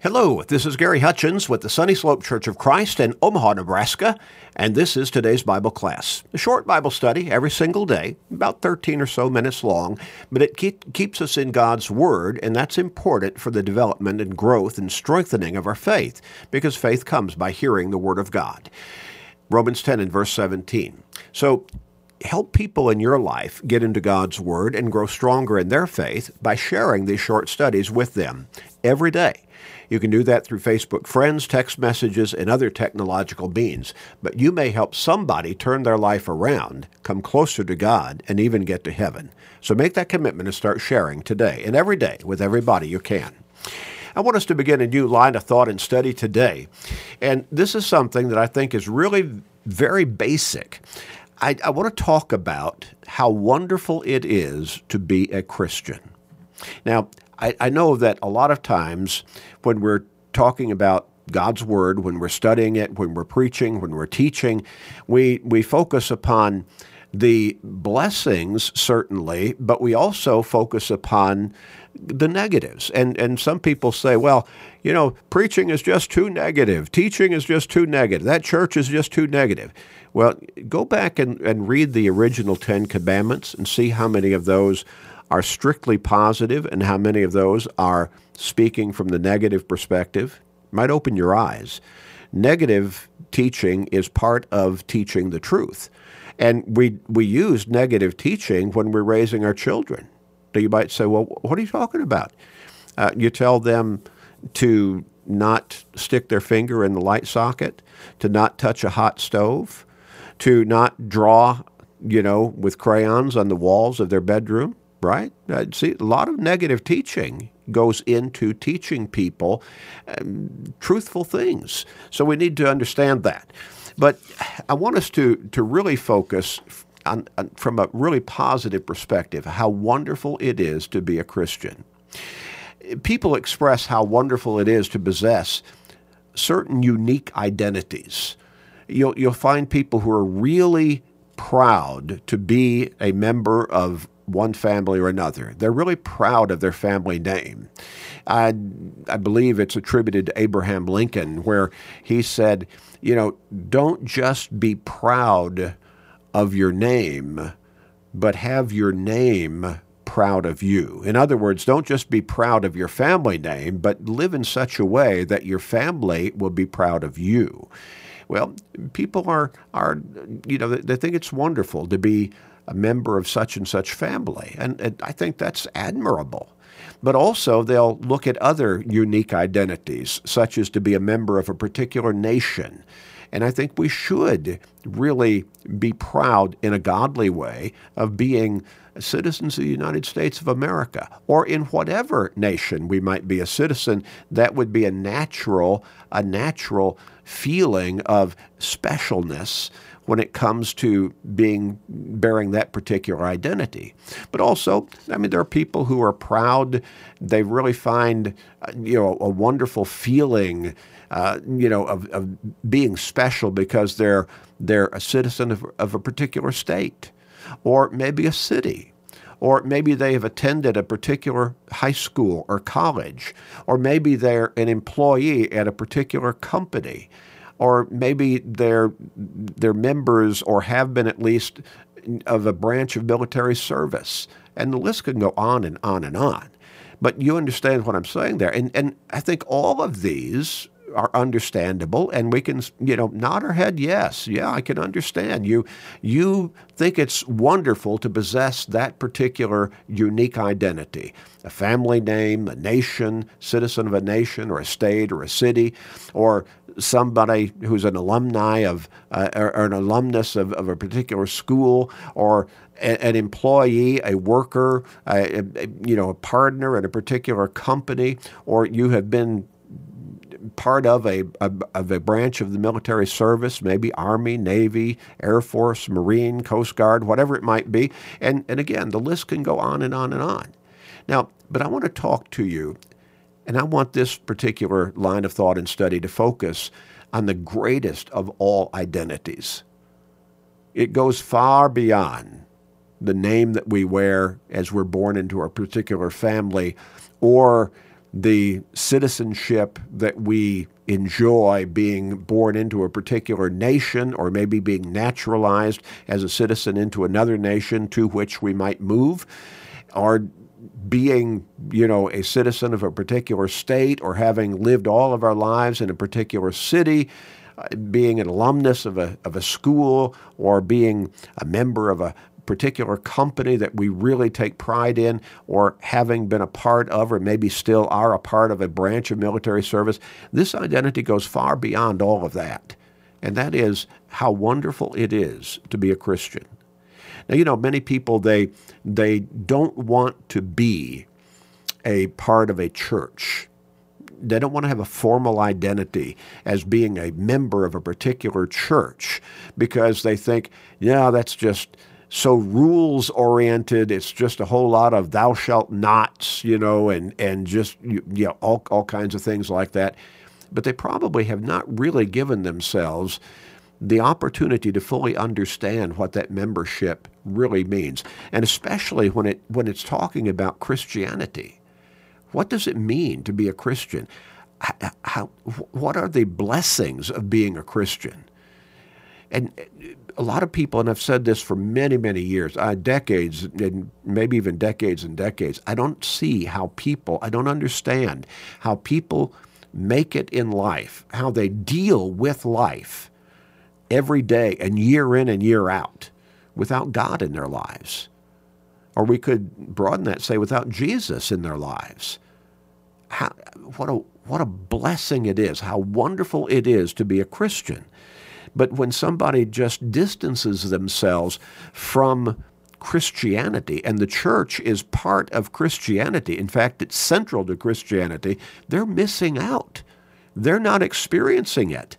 Hello, this is Gary Hutchins with the Sunny Slope Church of Christ in Omaha, Nebraska, and this is today's Bible class. A short Bible study every single day, about 13 or so minutes long, but it keep, keeps us in God's Word, and that's important for the development and growth and strengthening of our faith, because faith comes by hearing the Word of God. Romans 10 and verse 17. So, help people in your life get into God's Word and grow stronger in their faith by sharing these short studies with them every day. You can do that through Facebook friends, text messages, and other technological means. But you may help somebody turn their life around, come closer to God, and even get to heaven. So make that commitment and start sharing today and every day with everybody you can. I want us to begin a new line of thought and study today. And this is something that I think is really very basic. I, I want to talk about how wonderful it is to be a Christian. Now, I, I know that a lot of times when we're talking about God's Word, when we're studying it, when we're preaching, when we're teaching, we, we focus upon the blessings, certainly, but we also focus upon the negatives. And, and some people say, well, you know, preaching is just too negative, teaching is just too negative, that church is just too negative. Well, go back and, and read the original Ten Commandments and see how many of those are strictly positive and how many of those are speaking from the negative perspective might open your eyes. Negative teaching is part of teaching the truth. And we, we use negative teaching when we're raising our children. So you might say, well, what are you talking about? Uh, you tell them to not stick their finger in the light socket, to not touch a hot stove, to not draw, you know, with crayons on the walls of their bedroom right? Uh, see, a lot of negative teaching goes into teaching people um, truthful things. So we need to understand that. But I want us to, to really focus on, on, from a really positive perspective how wonderful it is to be a Christian. People express how wonderful it is to possess certain unique identities. You'll, you'll find people who are really proud to be a member of one family or another. They're really proud of their family name. I, I believe it's attributed to Abraham Lincoln, where he said, you know, don't just be proud of your name, but have your name proud of you. In other words, don't just be proud of your family name, but live in such a way that your family will be proud of you. Well, people are, are you know, they think it's wonderful to be a member of such and such family. And, and I think that's admirable. But also, they'll look at other unique identities, such as to be a member of a particular nation. And I think we should really be proud in a godly way of being citizens of the United States of America or in whatever nation we might be a citizen. That would be a natural, a natural feeling of specialness when it comes to being bearing that particular identity. But also, I mean, there are people who are proud. They really find, you know, a wonderful feeling, uh, you know, of, of being special because they're they're a citizen of, of a particular state, or maybe a city or maybe they have attended a particular high school or college, or maybe they're an employee at a particular company or maybe they're they're members or have been at least of a branch of military service, and the list can go on and on and on. But you understand what I'm saying there, and and I think all of these are understandable and we can you know nod our head yes yeah i can understand. You you think it's wonderful to possess that particular unique identity a family name a nation citizen of a nation or a state or a city or somebody who's an alumni of uh, or, or, an alumnus of, of, a particular school or an employee, a worker, a, a, you know, a partner at a particular company, or you have been part of a, a, of a branch of the military service, maybe Army, Navy, Air Force, Marine, Coast Guard, whatever it might be. And, and again, the list can go on and on and on. Now, but I want to talk to you, and I want this particular line of thought and study to focus on the greatest of all identities. It goes far beyond the name that we wear as we're born into a particular family or the citizenship that we enjoy being born into a particular nation or maybe being naturalized as a citizen into another nation to which we might move or being you know a citizen of a particular state or having lived all of our lives in a particular city uh, being an alumnus of a, of a school or being a member of a particular company that we really take pride in, or having been a part of, or maybe still are a part of a branch of military service, this identity goes far beyond all of that. And that is how wonderful it is to be a Christian. Now, you know, many people, they, they don't want to be a part of a church they don't want to have a formal identity as being a member of a particular church because they think, yeah, that's just so rules oriented. It's just a whole lot of thou shalt nots, you know, and and just you, you know, all all kinds of things like that. But they probably have not really given themselves the opportunity to fully understand what that membership really means, and especially when it when it's talking about Christianity. What does it mean to be a Christian? How, how, what are the blessings of being a Christian? And a lot of people, and I've said this for many, many years, uh, decades, and maybe even decades and decades, I don't see how people, I don't understand how people make it in life, how they deal with life every day and year in and year out without God in their lives. Or we could broaden that, say, without Jesus in their lives. How, what, a, what a blessing it is, how wonderful it is to be a Christian. But when somebody just distances themselves from Christianity, and the church is part of Christianity, in fact, it's central to Christianity, they're missing out. They're not experiencing it.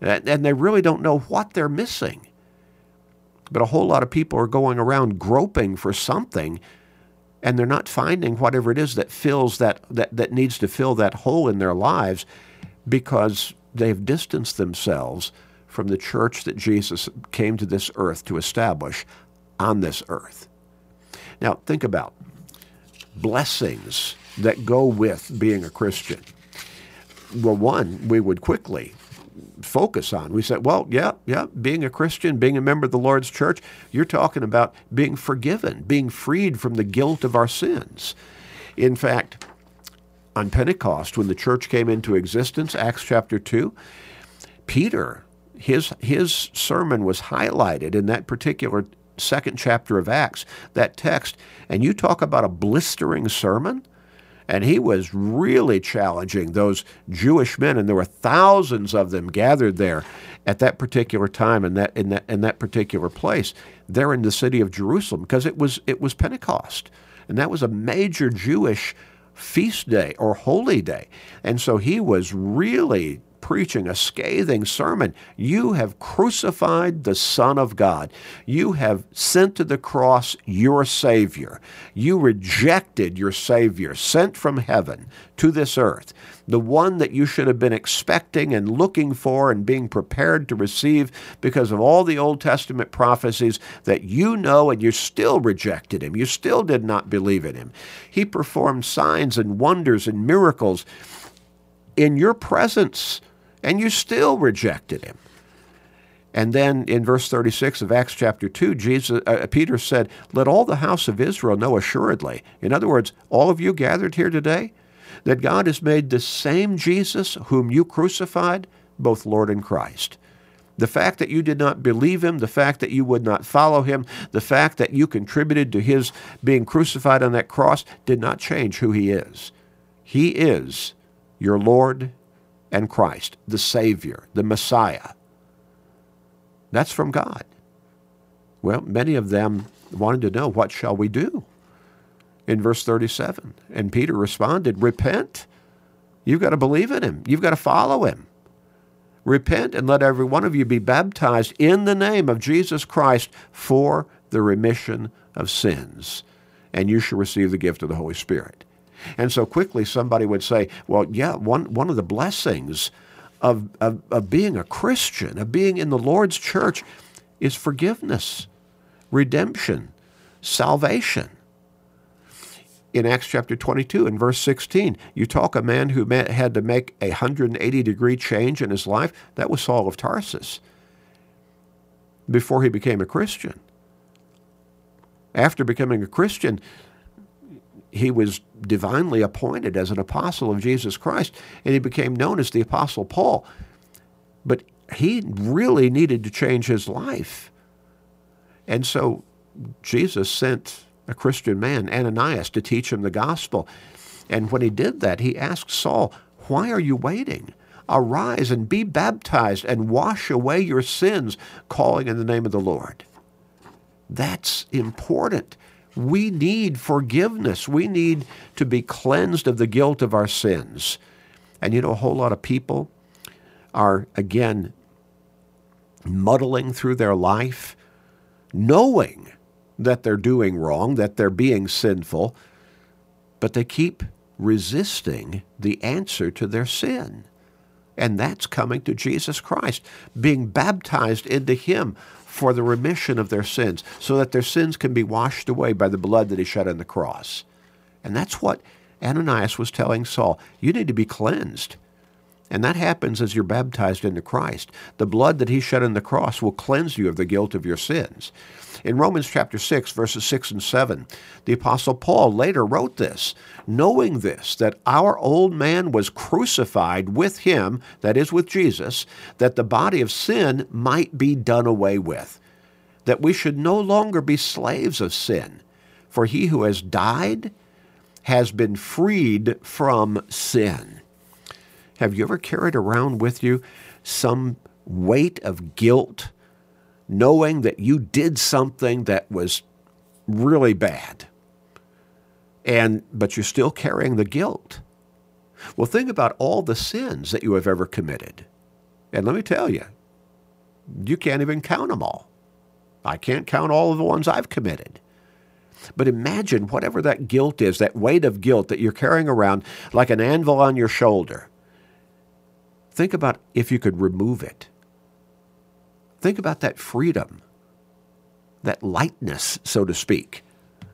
And they really don't know what they're missing. But a whole lot of people are going around groping for something, and they're not finding whatever it is that fills that, that, that needs to fill that hole in their lives because they've distanced themselves from the church that Jesus came to this earth to establish on this earth. Now, think about blessings that go with being a Christian. Well, one, we would quickly focus on. We said, well, yeah, yeah, being a Christian, being a member of the Lord's church, you're talking about being forgiven, being freed from the guilt of our sins. In fact, on Pentecost, when the church came into existence, Acts chapter 2, Peter his his sermon was highlighted in that particular second chapter of Acts, that text, and you talk about a blistering sermon. And he was really challenging those Jewish men, and there were thousands of them gathered there at that particular time in that in that in that particular place, there in the city of Jerusalem, because it was it was Pentecost, and that was a major Jewish feast day or holy day, and so he was really preaching a scathing sermon. You have crucified the Son of God. You have sent to the cross your Savior. You rejected your Savior, sent from heaven to this earth, the one that you should have been expecting and looking for and being prepared to receive because of all the Old Testament prophecies that you know and you still rejected him. You still did not believe in him. He performed signs and wonders and miracles in your presence and you still rejected him. And then in verse 36 of Acts chapter 2, Jesus, uh, Peter said, Let all the house of Israel know assuredly. In other words, all of you gathered here today, that God has made the same Jesus whom you crucified, both Lord and Christ. The fact that you did not believe him, the fact that you would not follow him, the fact that you contributed to his being crucified on that cross did not change who he is. He is your Lord and Christ, the Savior, the Messiah. That's from God. Well, many of them wanted to know, what shall we do? In verse 37. And Peter responded, Repent. You've got to believe in him. You've got to follow him. Repent and let every one of you be baptized in the name of Jesus Christ for the remission of sins, and you shall receive the gift of the Holy Spirit. And so quickly somebody would say, well, yeah, one, one of the blessings of, of, of being a Christian, of being in the Lord's church, is forgiveness, redemption, salvation. in Acts chapter 22 and verse 16. You talk a man who had to make a 180 degree change in his life. That was Saul of Tarsus before he became a Christian. After becoming a Christian, he was divinely appointed as an apostle of Jesus Christ, and he became known as the Apostle Paul. But he really needed to change his life. And so Jesus sent a Christian man, Ananias, to teach him the gospel. And when he did that, he asked Saul, Why are you waiting? Arise and be baptized and wash away your sins, calling in the name of the Lord. That's important. We need forgiveness. We need to be cleansed of the guilt of our sins. And you know, a whole lot of people are, again, muddling through their life, knowing that they're doing wrong, that they're being sinful, but they keep resisting the answer to their sin. And that's coming to Jesus Christ, being baptized into Him for the remission of their sins, so that their sins can be washed away by the blood that He shed on the cross. And that's what Ananias was telling Saul. You need to be cleansed. And that happens as you're baptized into Christ. The blood that he shed on the cross will cleanse you of the guilt of your sins. In Romans chapter 6, verses 6 and 7, the Apostle Paul later wrote this Knowing this, that our old man was crucified with him, that is, with Jesus, that the body of sin might be done away with, that we should no longer be slaves of sin. For he who has died has been freed from sin. Have you ever carried around with you some weight of guilt, knowing that you did something that was really bad? And but you're still carrying the guilt. Well, think about all the sins that you have ever committed. And let me tell you, you can't even count them all. I can't count all of the ones I've committed. But imagine whatever that guilt is, that weight of guilt that you're carrying around like an anvil on your shoulder. Think about if you could remove it. Think about that freedom, that lightness, so to speak,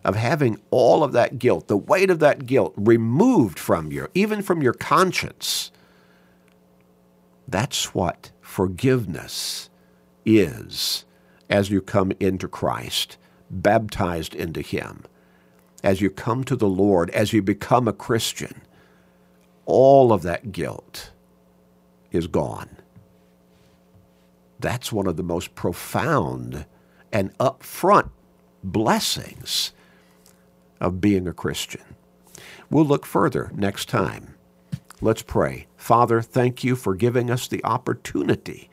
of having all of that guilt, the weight of that guilt removed from you, even from your conscience. That's what forgiveness is as you come into Christ, baptized into Him, as you come to the Lord, as you become a Christian. All of that guilt is gone. That's one of the most profound and upfront blessings of being a Christian. We'll look further next time. Let's pray. Father, thank you for giving us the opportunity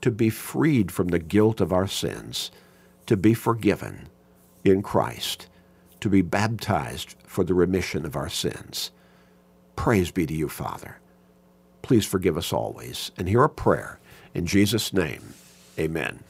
to be freed from the guilt of our sins, to be forgiven in Christ, to be baptized for the remission of our sins. Praise be to you, Father. Please forgive us always and hear a prayer. In Jesus' name, amen.